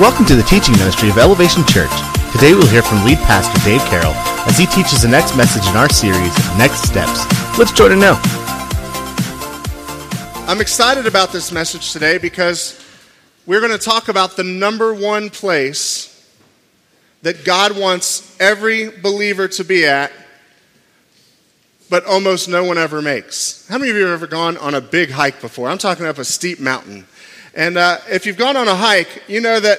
Welcome to the teaching ministry of Elevation Church. Today we'll hear from lead pastor Dave Carroll as he teaches the next message in our series, Next Steps. Let's join him now. I'm excited about this message today because we're going to talk about the number one place that God wants every believer to be at, but almost no one ever makes. How many of you have ever gone on a big hike before? I'm talking up a steep mountain. And uh, if you've gone on a hike, you know that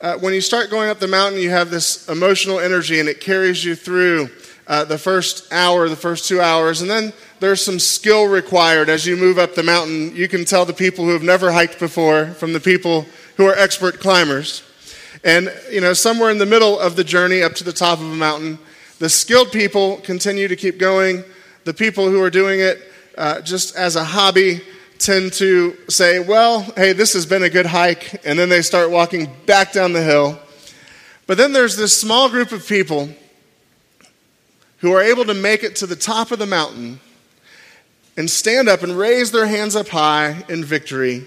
uh, when you start going up the mountain, you have this emotional energy and it carries you through uh, the first hour, the first two hours. And then there's some skill required as you move up the mountain. You can tell the people who have never hiked before from the people who are expert climbers. And, you know, somewhere in the middle of the journey up to the top of a mountain, the skilled people continue to keep going. The people who are doing it uh, just as a hobby tend to say, well, hey, this has been a good hike, and then they start walking back down the hill. But then there's this small group of people who are able to make it to the top of the mountain and stand up and raise their hands up high in victory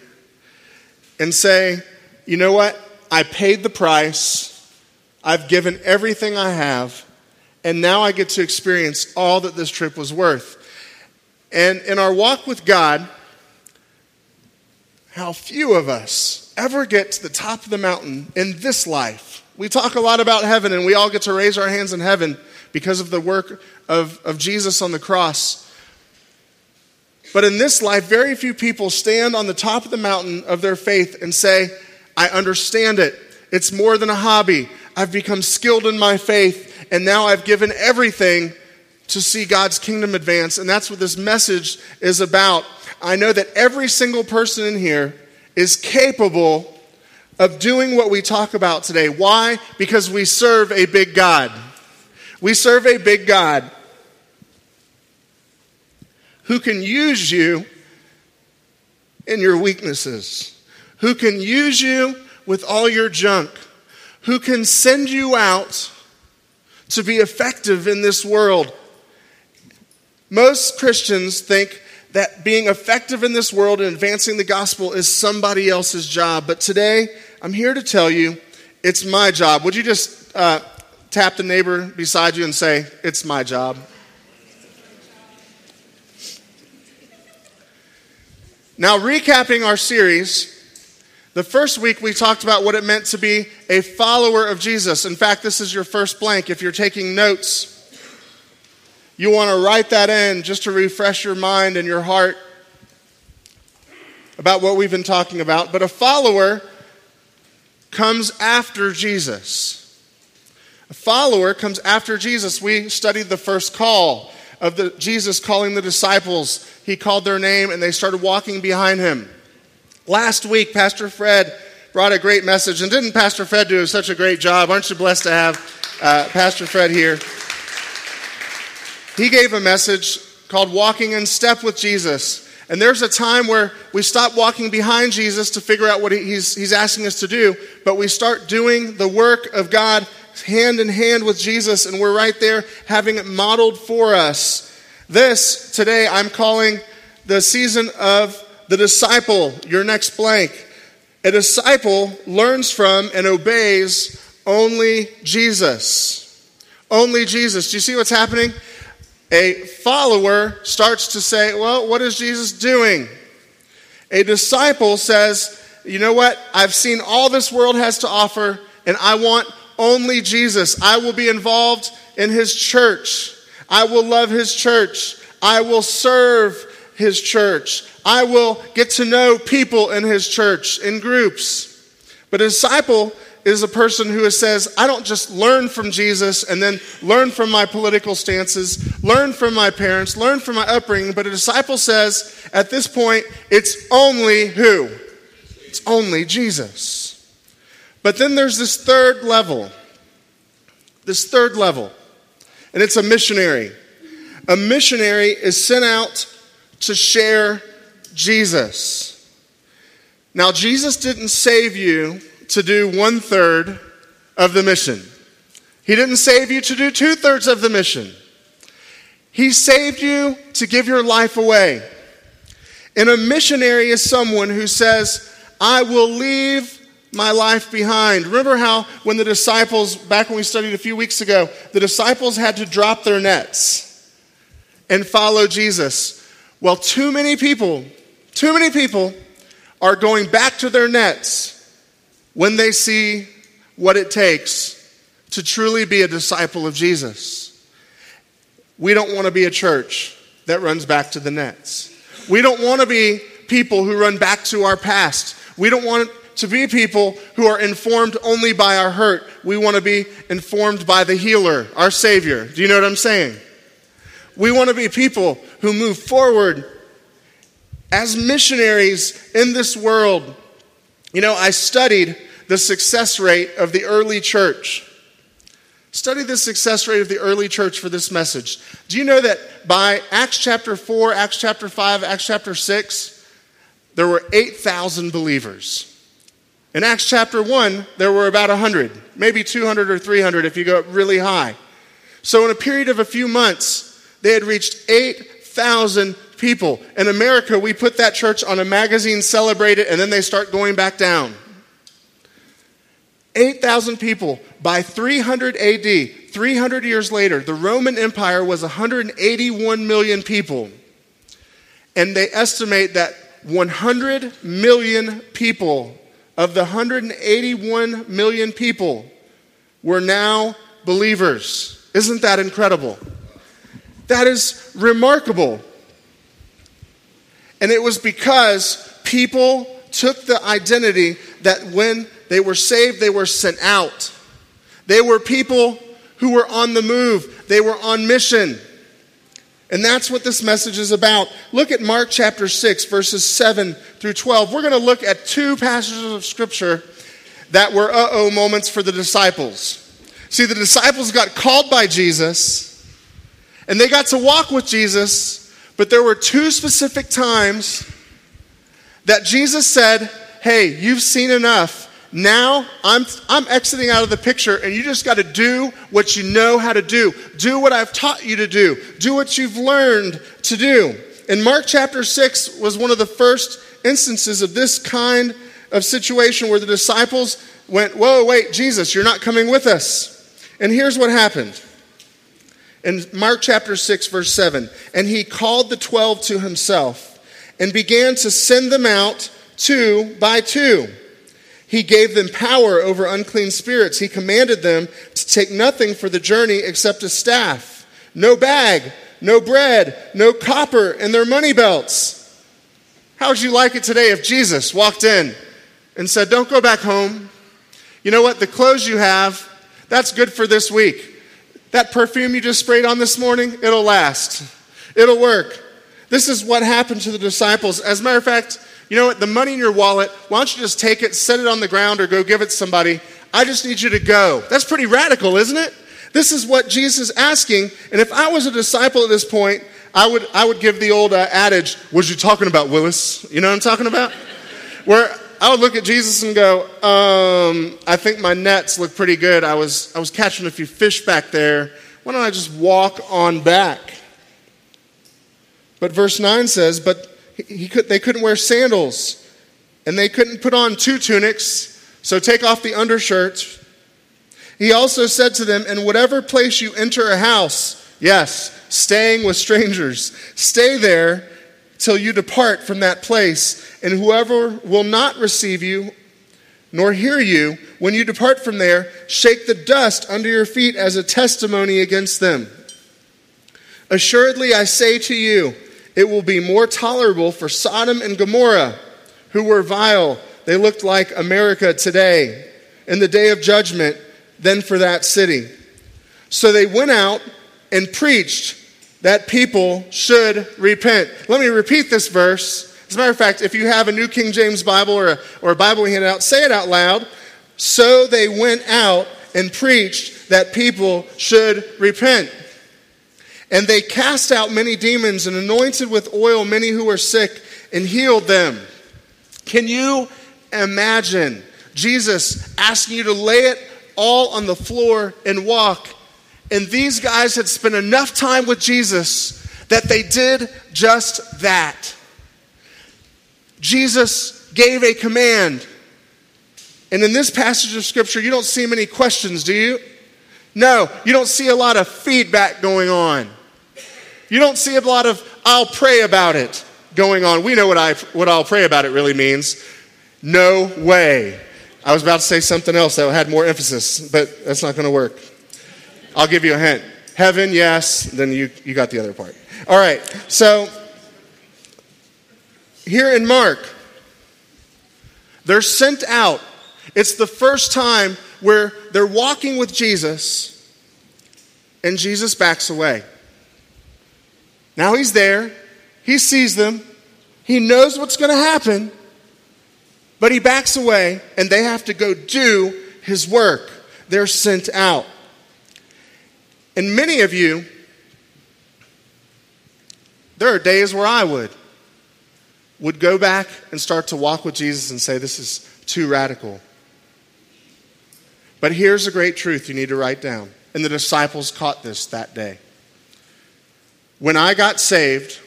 and say, you know what? I paid the price. I've given everything I have. And now I get to experience all that this trip was worth. And in our walk with God, how few of us ever get to the top of the mountain in this life. We talk a lot about heaven, and we all get to raise our hands in heaven because of the work of, of Jesus on the cross. But in this life, very few people stand on the top of the mountain of their faith and say, I understand it. It's more than a hobby. I've become skilled in my faith, and now I've given everything to see God's kingdom advance. And that's what this message is about. I know that every single person in here is capable of doing what we talk about today. Why? Because we serve a big God. We serve a big God who can use you in your weaknesses, who can use you with all your junk, who can send you out to be effective in this world. Most Christians think that being effective in this world and advancing the gospel is somebody else's job. But today, I'm here to tell you it's my job. Would you just uh, tap the neighbor beside you and say, It's my job? Now, recapping our series, the first week we talked about what it meant to be a follower of Jesus. In fact, this is your first blank. If you're taking notes, you want to write that in just to refresh your mind and your heart about what we've been talking about. But a follower comes after Jesus. A follower comes after Jesus. We studied the first call of the, Jesus calling the disciples. He called their name and they started walking behind him. Last week, Pastor Fred brought a great message. And didn't Pastor Fred do such a great job? Aren't you blessed to have uh, Pastor Fred here? He gave a message called Walking in Step with Jesus. And there's a time where we stop walking behind Jesus to figure out what he's, he's asking us to do, but we start doing the work of God hand in hand with Jesus, and we're right there having it modeled for us. This, today, I'm calling the season of the disciple, your next blank. A disciple learns from and obeys only Jesus. Only Jesus. Do you see what's happening? A follower starts to say, Well, what is Jesus doing? A disciple says, You know what? I've seen all this world has to offer, and I want only Jesus. I will be involved in his church. I will love his church. I will serve his church. I will get to know people in his church in groups. But a disciple is a person who says, I don't just learn from Jesus and then learn from my political stances, learn from my parents, learn from my upbringing, but a disciple says, at this point, it's only who? It's only Jesus. But then there's this third level. This third level. And it's a missionary. A missionary is sent out to share Jesus. Now, Jesus didn't save you to do one third of the mission. He didn't save you to do two thirds of the mission. He saved you to give your life away. And a missionary is someone who says, I will leave my life behind. Remember how when the disciples, back when we studied a few weeks ago, the disciples had to drop their nets and follow Jesus. Well, too many people, too many people are going back to their nets when they see what it takes to truly be a disciple of Jesus. We don't want to be a church that runs back to the nets. We don't want to be people who run back to our past. We don't want to be people who are informed only by our hurt. We want to be informed by the healer, our Savior. Do you know what I'm saying? We want to be people who move forward as missionaries in this world. You know, I studied the success rate of the early church. Study the success rate of the early church for this message. Do you know that by Acts chapter 4, Acts chapter 5, Acts chapter 6, there were 8,000 believers? In Acts chapter 1, there were about 100, maybe 200 or 300 if you go up really high. So, in a period of a few months, they had reached 8,000 people. In America, we put that church on a magazine, celebrate it, and then they start going back down. 8,000 people. By 300 AD, 300 years later, the Roman Empire was 181 million people. And they estimate that 100 million people of the 181 million people were now believers. Isn't that incredible? That is remarkable. And it was because people took the identity that when they were saved, they were sent out. They were people who were on the move, they were on mission. And that's what this message is about. Look at Mark chapter 6, verses 7 through 12. We're going to look at two passages of Scripture that were uh oh moments for the disciples. See, the disciples got called by Jesus, and they got to walk with Jesus, but there were two specific times that Jesus said, Hey, you've seen enough. Now I'm, I'm exiting out of the picture, and you just got to do what you know how to do. Do what I've taught you to do. Do what you've learned to do. And Mark chapter 6 was one of the first instances of this kind of situation where the disciples went, Whoa, wait, Jesus, you're not coming with us. And here's what happened. In Mark chapter 6, verse 7, and he called the twelve to himself and began to send them out two by two he gave them power over unclean spirits. He commanded them to take nothing for the journey except a staff, no bag, no bread, no copper in their money belts. How would you like it today if Jesus walked in and said, Don't go back home? You know what? The clothes you have, that's good for this week. That perfume you just sprayed on this morning, it'll last. It'll work. This is what happened to the disciples. As a matter of fact, you know what? The money in your wallet, why don't you just take it, set it on the ground, or go give it to somebody? I just need you to go. That's pretty radical, isn't it? This is what Jesus is asking. And if I was a disciple at this point, I would, I would give the old uh, adage, was you talking about, Willis? You know what I'm talking about? Where I would look at Jesus and go, um, I think my nets look pretty good. I was, I was catching a few fish back there. Why don't I just walk on back? But verse 9 says, But he could, they couldn't wear sandals and they couldn't put on two tunics, so take off the undershirt. He also said to them, In whatever place you enter a house, yes, staying with strangers, stay there till you depart from that place, and whoever will not receive you nor hear you, when you depart from there, shake the dust under your feet as a testimony against them. Assuredly, I say to you, it will be more tolerable for Sodom and Gomorrah, who were vile. They looked like America today in the day of judgment than for that city. So they went out and preached that people should repent. Let me repeat this verse. As a matter of fact, if you have a New King James Bible or a, or a Bible handed out, say it out loud. So they went out and preached that people should repent. And they cast out many demons and anointed with oil many who were sick and healed them. Can you imagine Jesus asking you to lay it all on the floor and walk? And these guys had spent enough time with Jesus that they did just that. Jesus gave a command And in this passage of Scripture, you don't see many questions, do you? No, you don't see a lot of feedback going on. You don't see a lot of, I'll pray about it going on. We know what, I, what I'll pray about it really means. No way. I was about to say something else that had more emphasis, but that's not going to work. I'll give you a hint. Heaven, yes, then you, you got the other part. All right, so here in Mark, they're sent out. It's the first time where they're walking with Jesus and Jesus backs away. Now he's there, he sees them, he knows what's going to happen, but he backs away and they have to go do his work. They're sent out. And many of you, there are days where I would would go back and start to walk with Jesus and say this is too radical. But here's a great truth you need to write down. And the disciples caught this that day. When I got saved,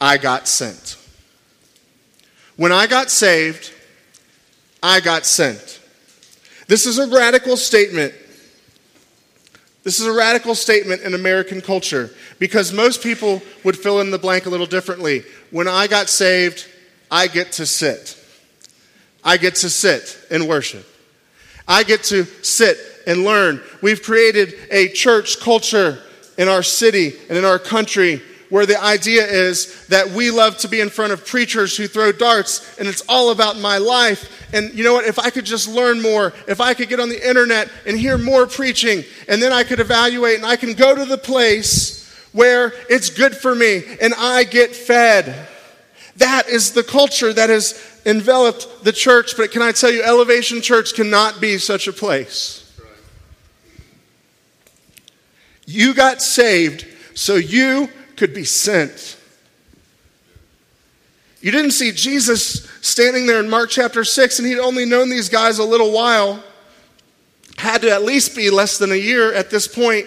I got sent. When I got saved, I got sent. This is a radical statement. This is a radical statement in American culture because most people would fill in the blank a little differently. When I got saved, I get to sit. I get to sit and worship. I get to sit and learn. We've created a church culture in our city and in our country where the idea is that we love to be in front of preachers who throw darts and it's all about my life. And you know what? If I could just learn more, if I could get on the internet and hear more preaching, and then I could evaluate and I can go to the place where it's good for me and I get fed. That is the culture that has enveloped the church. But can I tell you, Elevation Church cannot be such a place. You got saved so you could be sent. You didn't see Jesus standing there in Mark chapter 6 and he'd only known these guys a little while, had to at least be less than a year at this point.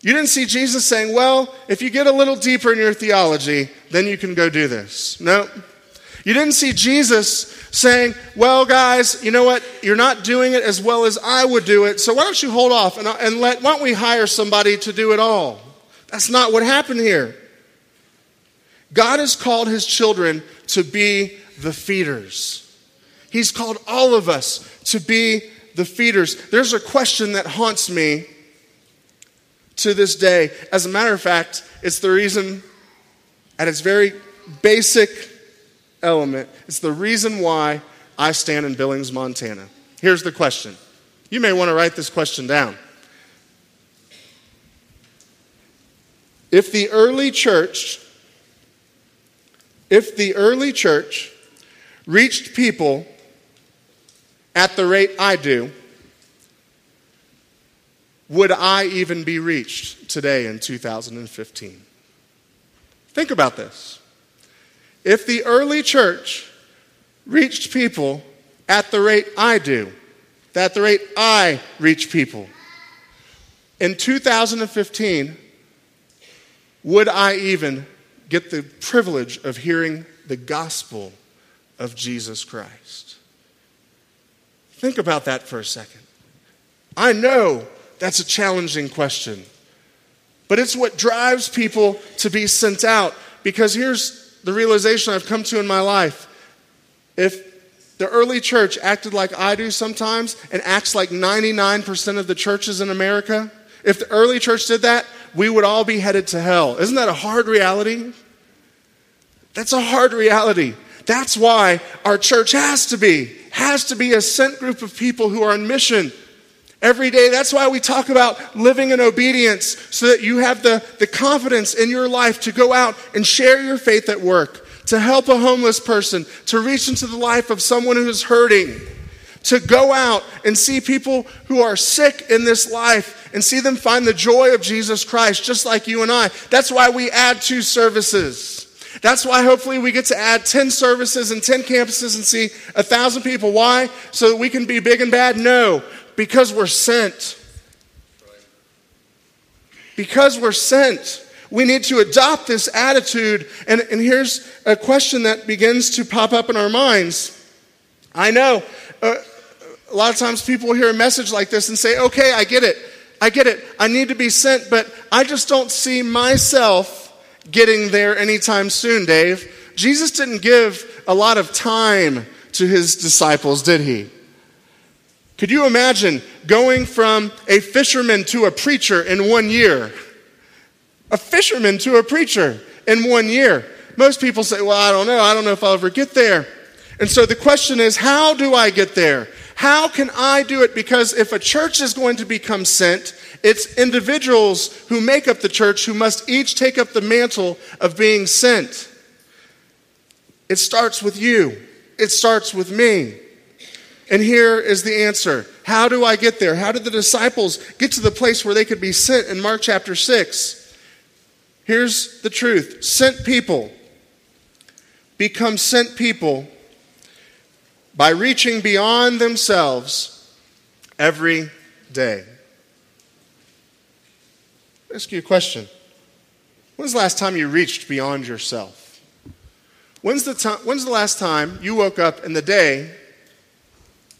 You didn't see Jesus saying, Well, if you get a little deeper in your theology, then you can go do this. No. You didn't see Jesus saying, Well, guys, you know what? You're not doing it as well as I would do it, so why don't you hold off and, and let, why don't we hire somebody to do it all? That's not what happened here. God has called his children to be the feeders. He's called all of us to be the feeders. There's a question that haunts me to this day. As a matter of fact, it's the reason, at its very basic element, it's the reason why I stand in Billings, Montana. Here's the question. You may want to write this question down. If the early church, if the early church reached people at the rate I do, would I even be reached today in 2015? Think about this. If the early church reached people at the rate I do, at the rate I reach people, in 2015, would I even get the privilege of hearing the gospel of Jesus Christ? Think about that for a second. I know that's a challenging question. But it's what drives people to be sent out. Because here's the realization I've come to in my life. If the early church acted like I do sometimes and acts like 99% of the churches in America, if the early church did that, we would all be headed to hell. Isn't that a hard reality? That's a hard reality. That's why our church has to be, has to be a sent group of people who are on mission every day. That's why we talk about living in obedience so that you have the, the confidence in your life to go out and share your faith at work, to help a homeless person, to reach into the life of someone who is hurting, to go out and see people who are sick in this life and see them find the joy of Jesus Christ, just like you and I. That's why we add two services. That's why hopefully we get to add 10 services and 10 campuses and see a thousand people. Why? So that we can be big and bad? No. Because we're sent. Because we're sent. We need to adopt this attitude. And, and here's a question that begins to pop up in our minds I know uh, a lot of times people hear a message like this and say, okay, I get it. I get it. I need to be sent, but I just don't see myself getting there anytime soon, Dave. Jesus didn't give a lot of time to his disciples, did he? Could you imagine going from a fisherman to a preacher in one year? A fisherman to a preacher in one year. Most people say, Well, I don't know. I don't know if I'll ever get there. And so the question is, how do I get there? How can I do it? Because if a church is going to become sent, it's individuals who make up the church who must each take up the mantle of being sent. It starts with you, it starts with me. And here is the answer. How do I get there? How did the disciples get to the place where they could be sent in Mark chapter 6? Here's the truth sent people become sent people by reaching beyond themselves every day. I'll ask you a question. When's the last time you reached beyond yourself? When's the, time, when's the last time you woke up in the day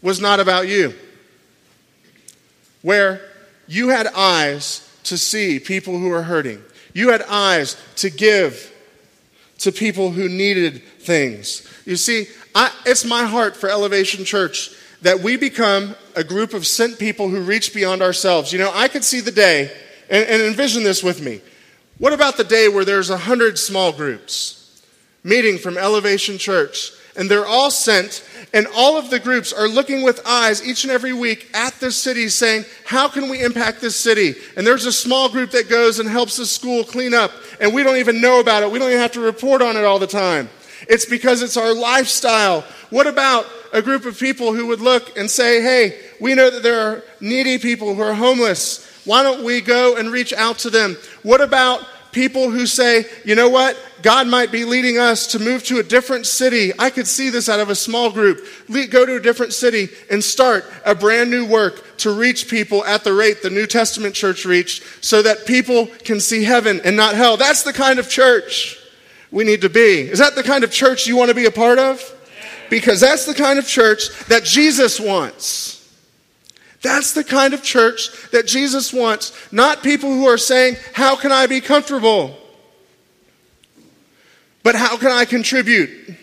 was not about you. Where you had eyes to see people who are hurting, you had eyes to give to people who needed things. You see, I, it's my heart for Elevation Church that we become a group of sent people who reach beyond ourselves. You know, I could see the day, and, and envision this with me. What about the day where there's a hundred small groups meeting from Elevation Church, and they're all sent and all of the groups are looking with eyes each and every week at this city saying, How can we impact this city? And there's a small group that goes and helps the school clean up, and we don't even know about it. We don't even have to report on it all the time. It's because it's our lifestyle. What about a group of people who would look and say, Hey, we know that there are needy people who are homeless. Why don't we go and reach out to them? What about people who say, you know what? God might be leading us to move to a different city. I could see this out of a small group. Go to a different city and start a brand new work to reach people at the rate the New Testament church reached so that people can see heaven and not hell. That's the kind of church we need to be. Is that the kind of church you want to be a part of? Because that's the kind of church that Jesus wants. That's the kind of church that Jesus wants, not people who are saying, How can I be comfortable? But how can I contribute?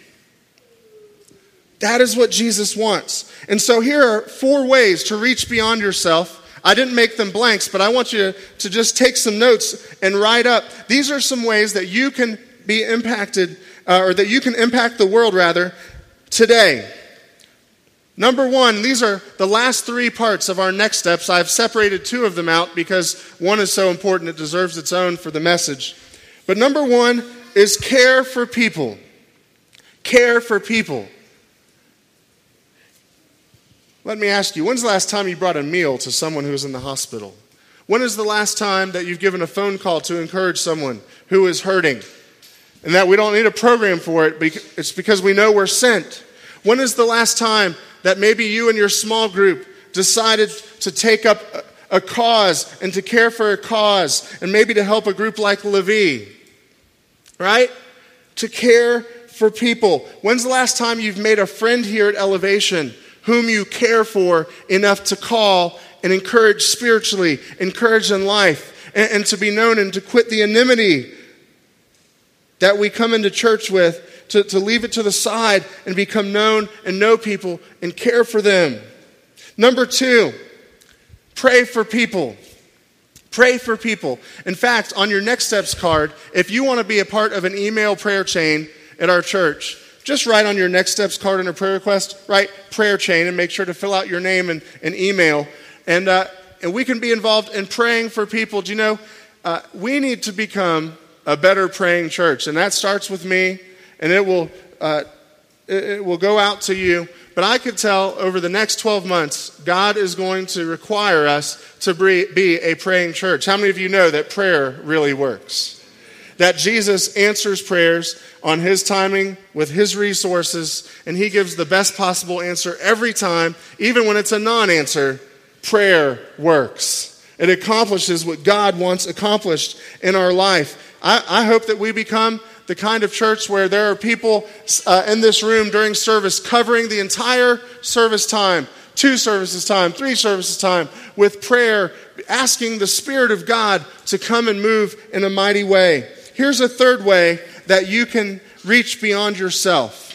That is what Jesus wants. And so here are four ways to reach beyond yourself. I didn't make them blanks, but I want you to just take some notes and write up. These are some ways that you can be impacted, uh, or that you can impact the world rather, today. Number one, these are the last three parts of our next steps. I've separated two of them out because one is so important it deserves its own for the message. But number one is care for people. Care for people. Let me ask you, when's the last time you brought a meal to someone who is in the hospital? When is the last time that you've given a phone call to encourage someone who is hurting? And that we don't need a program for it, it's because we know we're sent. When is the last time that maybe you and your small group decided to take up a cause and to care for a cause and maybe to help a group like Levi, right? To care for people. When's the last time you've made a friend here at Elevation whom you care for enough to call and encourage spiritually, encourage in life, and, and to be known and to quit the enmity that we come into church with to, to leave it to the side and become known and know people and care for them. Number two, pray for people. Pray for people. In fact, on your next steps card, if you want to be a part of an email prayer chain at our church, just write on your next steps card in a prayer request, write prayer chain and make sure to fill out your name and, and email. And, uh, and we can be involved in praying for people. Do you know, uh, we need to become a better praying church. And that starts with me and it will, uh, it will go out to you. But I could tell over the next 12 months, God is going to require us to be a praying church. How many of you know that prayer really works? That Jesus answers prayers on His timing with His resources, and He gives the best possible answer every time, even when it's a non answer. Prayer works. It accomplishes what God wants accomplished in our life. I, I hope that we become the kind of church where there are people uh, in this room during service covering the entire service time, two services time, three services time, with prayer, asking the Spirit of God to come and move in a mighty way. Here's a third way that you can reach beyond yourself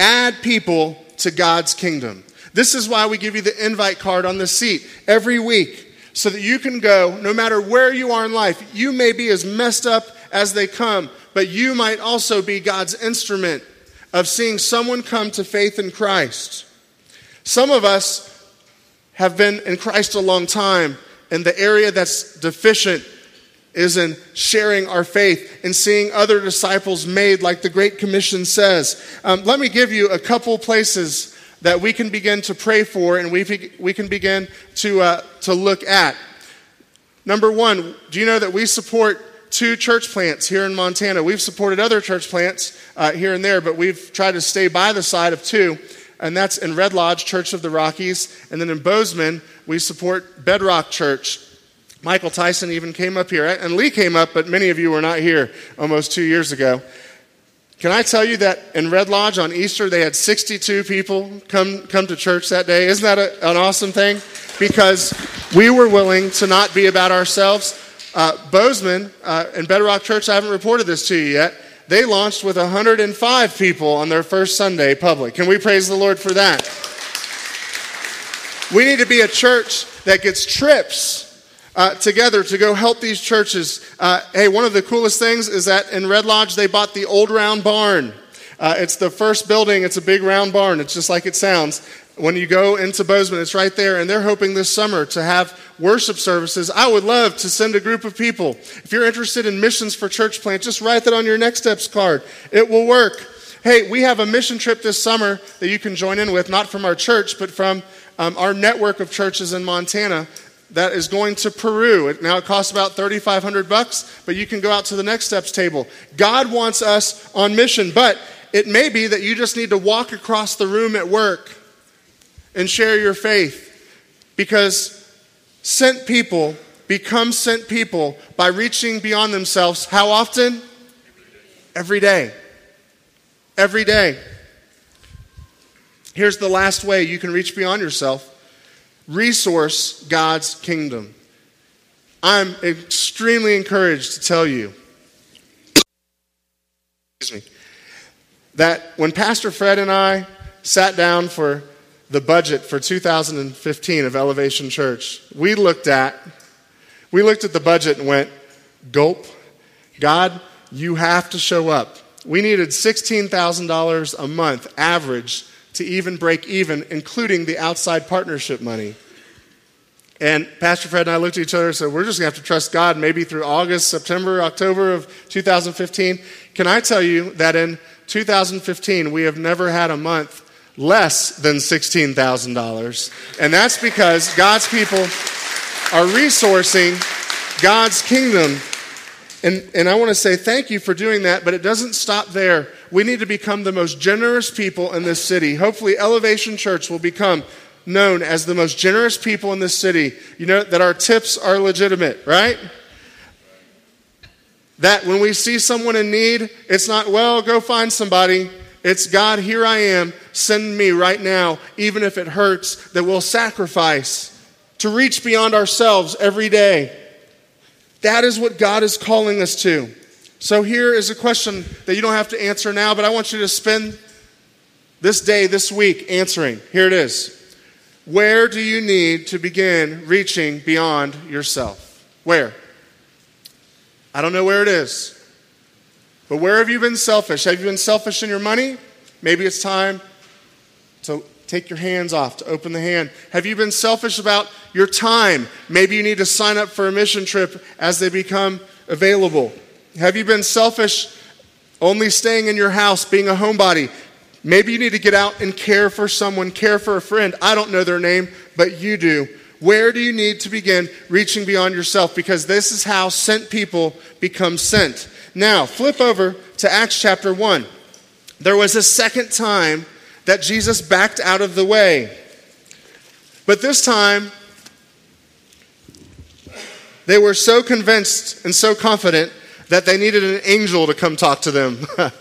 add people to God's kingdom. This is why we give you the invite card on the seat every week so that you can go no matter where you are in life. You may be as messed up as they come, but you might also be God's instrument of seeing someone come to faith in Christ. Some of us have been in Christ a long time, and the area that's deficient is in sharing our faith and seeing other disciples made, like the Great Commission says. Um, let me give you a couple places that we can begin to pray for and we, we can begin to, uh, to look at. Number one, do you know that we support two church plants here in Montana? We've supported other church plants uh, here and there, but we've tried to stay by the side of two, and that's in Red Lodge, Church of the Rockies, and then in Bozeman, we support Bedrock Church. Michael Tyson even came up here, and Lee came up, but many of you were not here almost two years ago. Can I tell you that in Red Lodge on Easter, they had 62 people come, come to church that day? Isn't that a, an awesome thing? Because we were willing to not be about ourselves. Uh, Bozeman uh, and Bedrock Church, I haven't reported this to you yet, they launched with 105 people on their first Sunday public. Can we praise the Lord for that? We need to be a church that gets trips uh, together to go help these churches. Uh, hey, one of the coolest things is that in Red Lodge, they bought the old round barn. Uh, it's the first building, it's a big round barn. It's just like it sounds. When you go into Bozeman, it's right there, and they're hoping this summer to have worship services. I would love to send a group of people. If you're interested in missions for church plant, just write that on your Next Steps card. It will work. Hey, we have a mission trip this summer that you can join in with, not from our church, but from um, our network of churches in Montana that is going to Peru. Now it costs about 3500 bucks, but you can go out to the next steps table. God wants us on mission, but it may be that you just need to walk across the room at work and share your faith because sent people become sent people by reaching beyond themselves how often? Every day. Every day. Here's the last way you can reach beyond yourself resource God's kingdom. I'm extremely encouraged to tell you me, that when Pastor Fred and I sat down for the budget for 2015 of Elevation Church, we looked at we looked at the budget and went, "Gulp. God, you have to show up." We needed $16,000 a month average to even break even, including the outside partnership money. And Pastor Fred and I looked at each other and said, We're just going to have to trust God maybe through August, September, October of 2015. Can I tell you that in 2015, we have never had a month less than $16,000? And that's because God's people are resourcing God's kingdom. And, and I want to say thank you for doing that, but it doesn't stop there. We need to become the most generous people in this city. Hopefully, Elevation Church will become known as the most generous people in this city. You know that our tips are legitimate, right? That when we see someone in need, it's not, well, go find somebody. It's God, here I am, send me right now, even if it hurts, that we'll sacrifice to reach beyond ourselves every day. That is what God is calling us to. So here is a question that you don't have to answer now, but I want you to spend this day, this week answering. Here it is. Where do you need to begin reaching beyond yourself? Where? I don't know where it is. But where have you been selfish? Have you been selfish in your money? Maybe it's time take your hands off, to open the hand. Have you been selfish about your time? Maybe you need to sign up for a mission trip as they become available. Have you been selfish only staying in your house, being a homebody? Maybe you need to get out and care for someone, care for a friend. I don't know their name, but you do. Where do you need to begin reaching beyond yourself? Because this is how sent people become sent. Now, flip over to Acts chapter 1. There was a second time that Jesus backed out of the way. But this time, they were so convinced and so confident that they needed an angel to come talk to them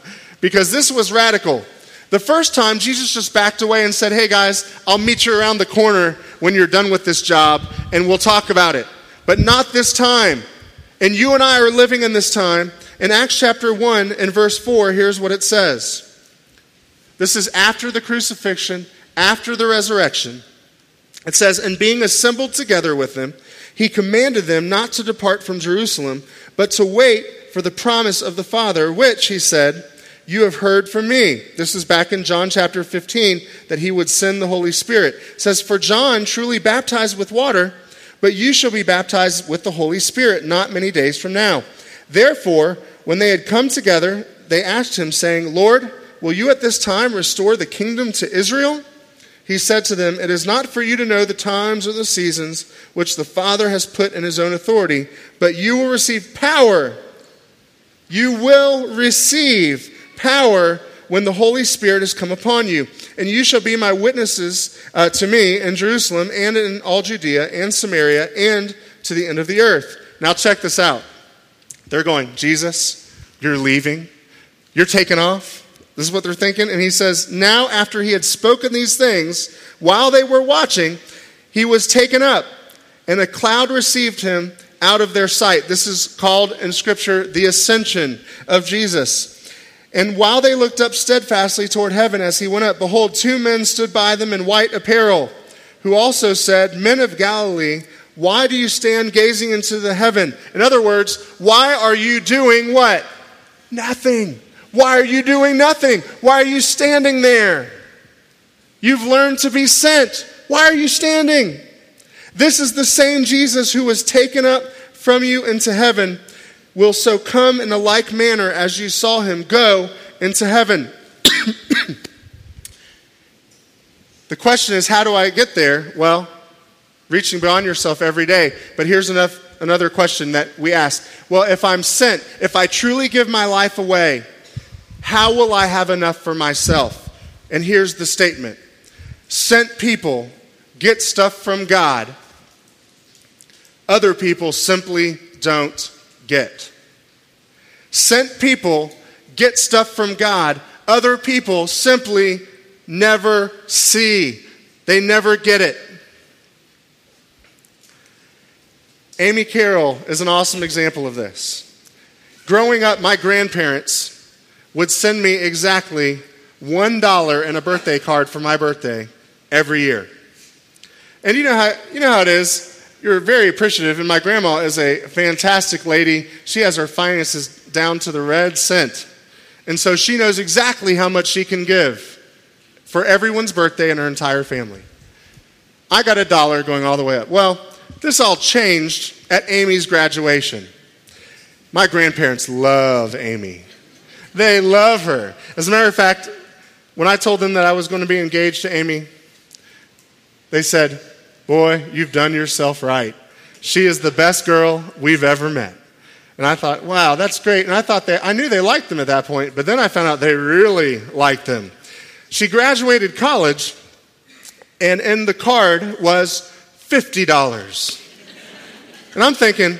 because this was radical. The first time, Jesus just backed away and said, Hey guys, I'll meet you around the corner when you're done with this job and we'll talk about it. But not this time. And you and I are living in this time. In Acts chapter 1 and verse 4, here's what it says this is after the crucifixion, after the resurrection. It says, And being assembled together with them, he commanded them not to depart from Jerusalem, but to wait for the promise of the Father, which, he said, you have heard from me. This is back in John chapter 15 that he would send the Holy Spirit. It says, For John truly baptized with water, but you shall be baptized with the Holy Spirit not many days from now. Therefore, when they had come together, they asked him, saying, Lord, Will you at this time restore the kingdom to Israel? He said to them, It is not for you to know the times or the seasons which the Father has put in his own authority, but you will receive power. You will receive power when the Holy Spirit has come upon you. And you shall be my witnesses uh, to me in Jerusalem and in all Judea and Samaria and to the end of the earth. Now, check this out. They're going, Jesus, you're leaving, you're taking off. This is what they're thinking. And he says, Now, after he had spoken these things, while they were watching, he was taken up, and a cloud received him out of their sight. This is called in Scripture the ascension of Jesus. And while they looked up steadfastly toward heaven as he went up, behold, two men stood by them in white apparel, who also said, Men of Galilee, why do you stand gazing into the heaven? In other words, why are you doing what? Nothing. Why are you doing nothing? Why are you standing there? You've learned to be sent. Why are you standing? This is the same Jesus who was taken up from you into heaven, will so come in a like manner as you saw him go into heaven. the question is, how do I get there? Well, reaching beyond yourself every day. But here's enough, another question that we ask Well, if I'm sent, if I truly give my life away, how will I have enough for myself? And here's the statement Sent people get stuff from God, other people simply don't get. Sent people get stuff from God, other people simply never see. They never get it. Amy Carroll is an awesome example of this. Growing up, my grandparents would send me exactly $1 in a birthday card for my birthday every year. And you know how, you know how it is. You're very appreciative, and my grandma is a fantastic lady. She has her finances down to the red cent. And so she knows exactly how much she can give for everyone's birthday in her entire family. I got a dollar going all the way up. Well, this all changed at Amy's graduation. My grandparents love Amy. They love her. As a matter of fact, when I told them that I was going to be engaged to Amy, they said, Boy, you've done yourself right. She is the best girl we've ever met. And I thought, wow, that's great. And I thought they, I knew they liked them at that point, but then I found out they really liked them. She graduated college, and in the card was $50. And I'm thinking,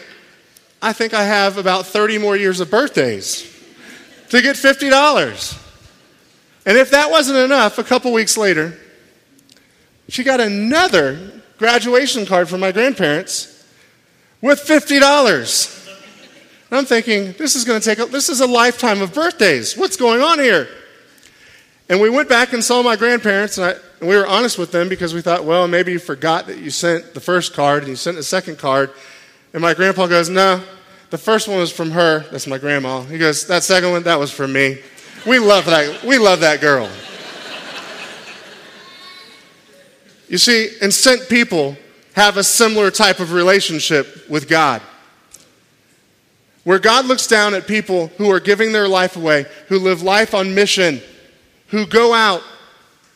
I think I have about 30 more years of birthdays to get $50. And if that wasn't enough, a couple weeks later, she got another graduation card from my grandparents with $50. And I'm thinking, this is going to take, a, this is a lifetime of birthdays. What's going on here? And we went back and saw my grandparents, and, I, and we were honest with them because we thought, well, maybe you forgot that you sent the first card and you sent the second card. And my grandpa goes, no, the first one was from her. That's my grandma. He goes, That second one, that was from me. We love that. We love that girl. You see, and sent people have a similar type of relationship with God. Where God looks down at people who are giving their life away, who live life on mission, who go out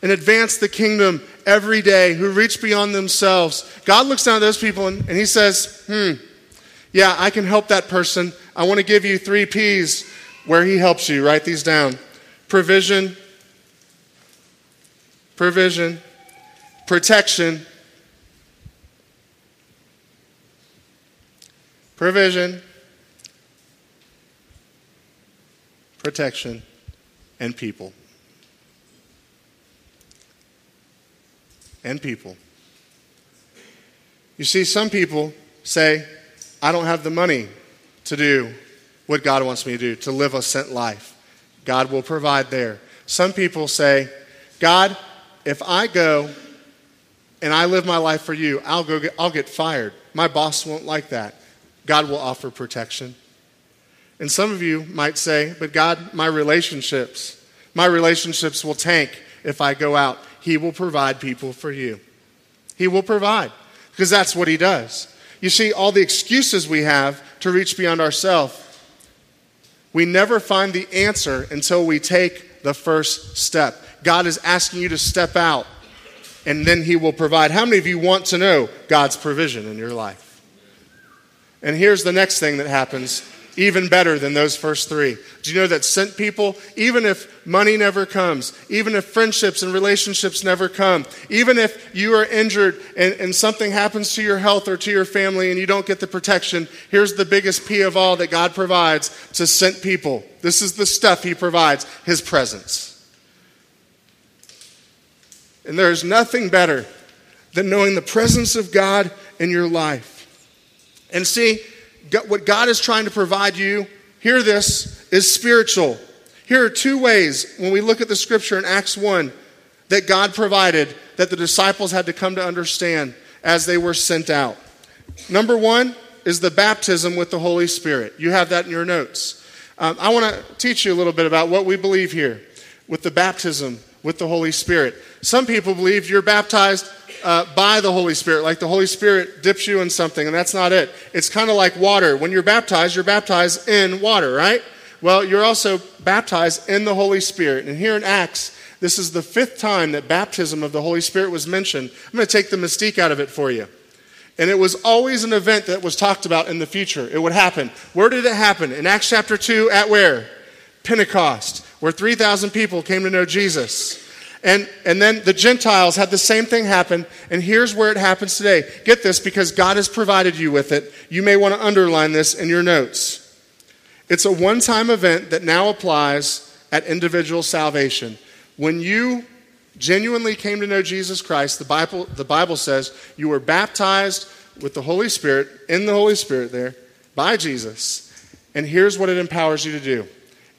and advance the kingdom every day, who reach beyond themselves. God looks down at those people and, and He says, hmm, yeah, I can help that person. I want to give you three P's where He helps you. Write these down provision, provision, protection, provision, protection, and people. And people. You see, some people say, I don't have the money to do what God wants me to do, to live a sent life. God will provide there. Some people say, God, if I go and I live my life for you, I'll, go get, I'll get fired. My boss won't like that. God will offer protection. And some of you might say, but God, my relationships, my relationships will tank if I go out. He will provide people for you. He will provide because that's what He does. You see, all the excuses we have to reach beyond ourselves, we never find the answer until we take the first step. God is asking you to step out, and then He will provide. How many of you want to know God's provision in your life? And here's the next thing that happens even better than those first three. Do you know that sent people, even if money never comes, even if friendships and relationships never come, even if you are injured and, and something happens to your health or to your family and you don't get the protection, here's the biggest P of all that God provides to sent people. This is the stuff He provides His presence. And there is nothing better than knowing the presence of God in your life. And see, what God is trying to provide you, hear this, is spiritual. Here are two ways when we look at the scripture in Acts 1 that God provided that the disciples had to come to understand as they were sent out. Number one is the baptism with the Holy Spirit. You have that in your notes. Um, I want to teach you a little bit about what we believe here with the baptism with the Holy Spirit. Some people believe you're baptized uh, by the Holy Spirit, like the Holy Spirit dips you in something, and that's not it. It's kind of like water. When you're baptized, you're baptized in water, right? Well, you're also baptized in the Holy Spirit. And here in Acts, this is the fifth time that baptism of the Holy Spirit was mentioned. I'm going to take the mystique out of it for you. And it was always an event that was talked about in the future. It would happen. Where did it happen? In Acts chapter 2, at where? Pentecost, where 3,000 people came to know Jesus. And, and then the Gentiles had the same thing happen, and here's where it happens today. Get this because God has provided you with it. You may want to underline this in your notes. It's a one time event that now applies at individual salvation. When you genuinely came to know Jesus Christ, the Bible, the Bible says you were baptized with the Holy Spirit, in the Holy Spirit there, by Jesus. And here's what it empowers you to do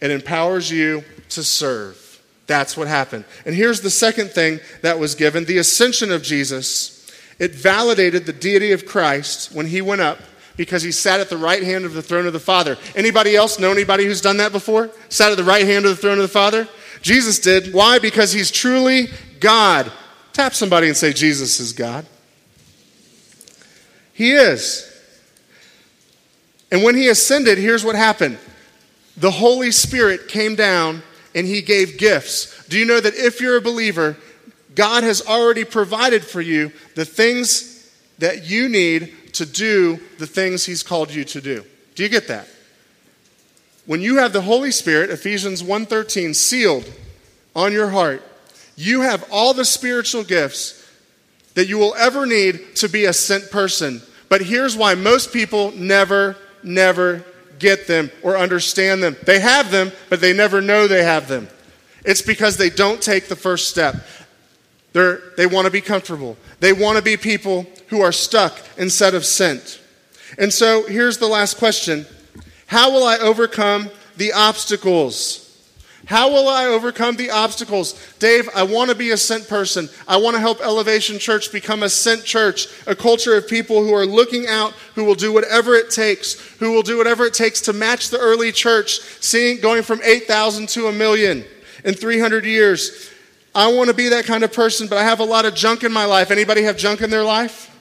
it empowers you to serve. That's what happened. And here's the second thing that was given the ascension of Jesus. It validated the deity of Christ when he went up because he sat at the right hand of the throne of the Father. Anybody else know anybody who's done that before? Sat at the right hand of the throne of the Father? Jesus did. Why? Because he's truly God. Tap somebody and say, Jesus is God. He is. And when he ascended, here's what happened the Holy Spirit came down and he gave gifts. Do you know that if you're a believer, God has already provided for you the things that you need to do the things he's called you to do? Do you get that? When you have the Holy Spirit, Ephesians 1:13 sealed on your heart, you have all the spiritual gifts that you will ever need to be a sent person. But here's why most people never never get them or understand them. They have them, but they never know they have them. It's because they don't take the first step. They're, they want to be comfortable. They want to be people who are stuck instead of sent. And so here's the last question How will I overcome the obstacles? How will I overcome the obstacles? Dave, I want to be a sent person. I want to help Elevation Church become a sent church, a culture of people who are looking out, who will do whatever it takes, who will do whatever it takes to match the early church, seeing going from 8,000 to a million in 300 years. I want to be that kind of person, but I have a lot of junk in my life. Anybody have junk in their life?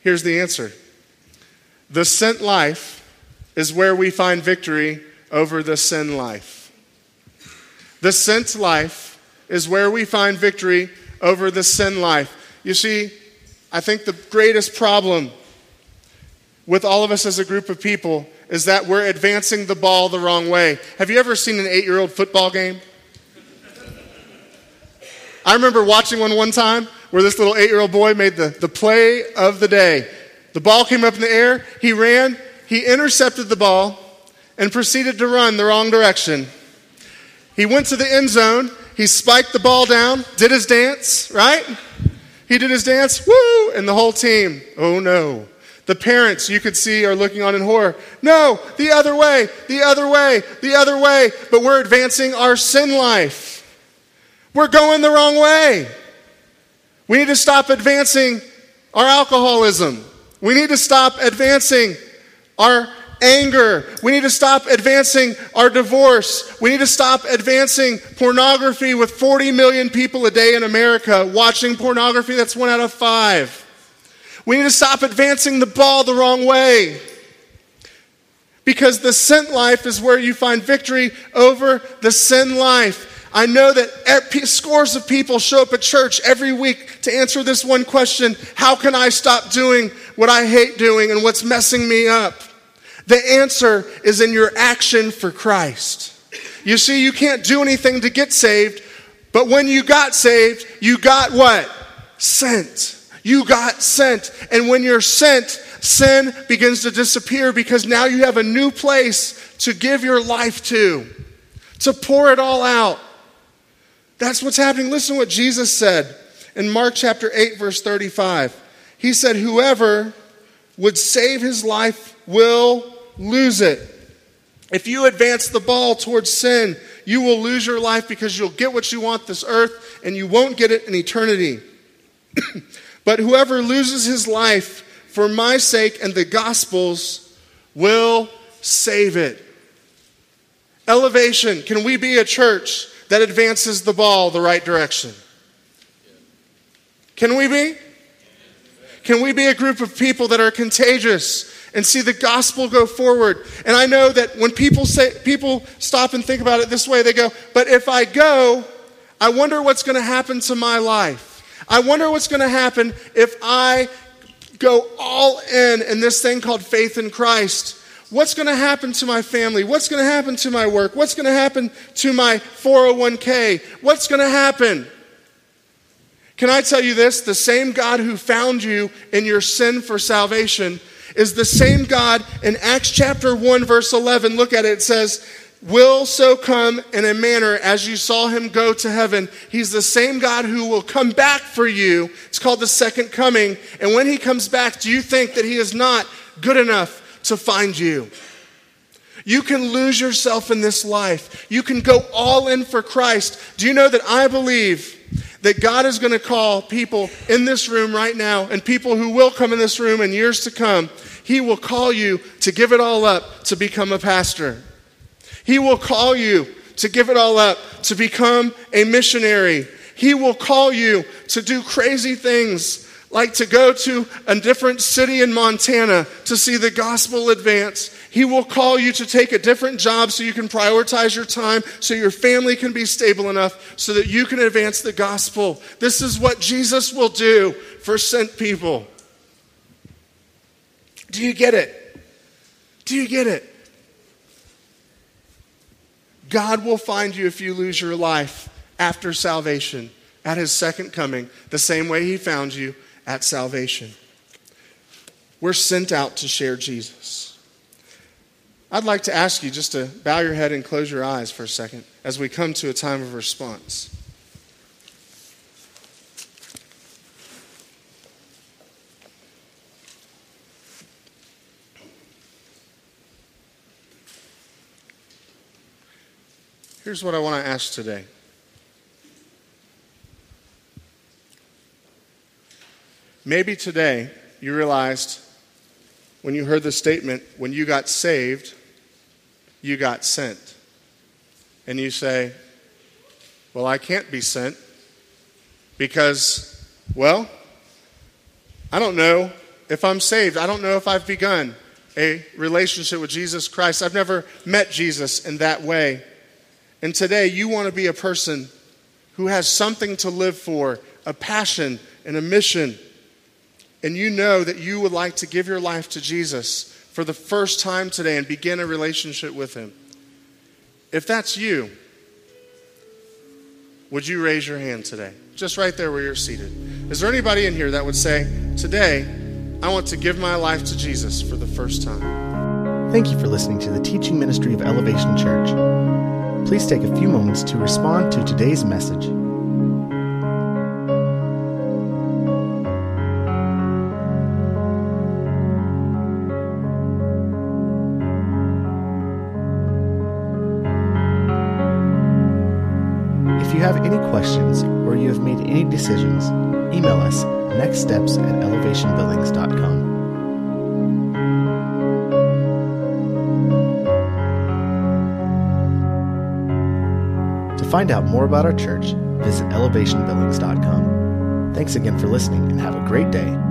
Here's the answer. The sent life is where we find victory over the sin life. The sent life is where we find victory over the sin life. You see, I think the greatest problem with all of us as a group of people is that we're advancing the ball the wrong way. Have you ever seen an eight year old football game? I remember watching one one time where this little eight year old boy made the, the play of the day. The ball came up in the air, he ran, he intercepted the ball, and proceeded to run the wrong direction. He went to the end zone, he spiked the ball down, did his dance, right? He did his dance, woo, and the whole team, oh no. The parents you could see are looking on in horror. No, the other way, the other way, the other way. But we're advancing our sin life. We're going the wrong way. We need to stop advancing our alcoholism. We need to stop advancing our anger. We need to stop advancing our divorce. We need to stop advancing pornography with 40 million people a day in America watching pornography. That's one out of five. We need to stop advancing the ball the wrong way. Because the sin life is where you find victory over the sin life. I know that scores of people show up at church every week to answer this one question How can I stop doing what I hate doing and what's messing me up? The answer is in your action for Christ. You see, you can't do anything to get saved, but when you got saved, you got what? Sent. You got sent. And when you're sent, sin begins to disappear because now you have a new place to give your life to, to pour it all out. That's what's happening. Listen to what Jesus said in Mark chapter 8, verse 35. He said, Whoever would save his life will lose it. If you advance the ball towards sin, you will lose your life because you'll get what you want this earth and you won't get it in eternity. but whoever loses his life for my sake and the gospel's will save it. Elevation. Can we be a church that advances the ball the right direction? Can we be? Can we be a group of people that are contagious and see the gospel go forward? And I know that when people say people stop and think about it this way, they go, "But if I go, I wonder what's going to happen to my life. I wonder what's going to happen if I go all in in this thing called faith in Christ." What's going to happen to my family? What's going to happen to my work? What's going to happen to my 401k? What's going to happen? Can I tell you this? The same God who found you in your sin for salvation is the same God in Acts chapter 1, verse 11. Look at it. It says, Will so come in a manner as you saw him go to heaven. He's the same God who will come back for you. It's called the second coming. And when he comes back, do you think that he is not good enough to find you? You can lose yourself in this life. You can go all in for Christ. Do you know that I believe that God is going to call people in this room right now and people who will come in this room in years to come. He will call you to give it all up to become a pastor. He will call you to give it all up to become a missionary. He will call you to do crazy things like to go to a different city in Montana to see the gospel advance. He will call you to take a different job so you can prioritize your time, so your family can be stable enough, so that you can advance the gospel. This is what Jesus will do for sent people. Do you get it? Do you get it? God will find you if you lose your life after salvation, at his second coming, the same way he found you at salvation. We're sent out to share Jesus. I'd like to ask you just to bow your head and close your eyes for a second as we come to a time of response. Here's what I want to ask today. Maybe today you realized when you heard the statement, when you got saved, you got sent. And you say, Well, I can't be sent because, well, I don't know if I'm saved. I don't know if I've begun a relationship with Jesus Christ. I've never met Jesus in that way. And today you want to be a person who has something to live for, a passion and a mission and you know that you would like to give your life to Jesus for the first time today and begin a relationship with Him, if that's you, would you raise your hand today? Just right there where you're seated. Is there anybody in here that would say, Today, I want to give my life to Jesus for the first time? Thank you for listening to the teaching ministry of Elevation Church. Please take a few moments to respond to today's message. Have any questions or you have made any decisions, email us nextsteps at elevationbillings.com. To find out more about our church, visit elevationbillings.com. Thanks again for listening and have a great day.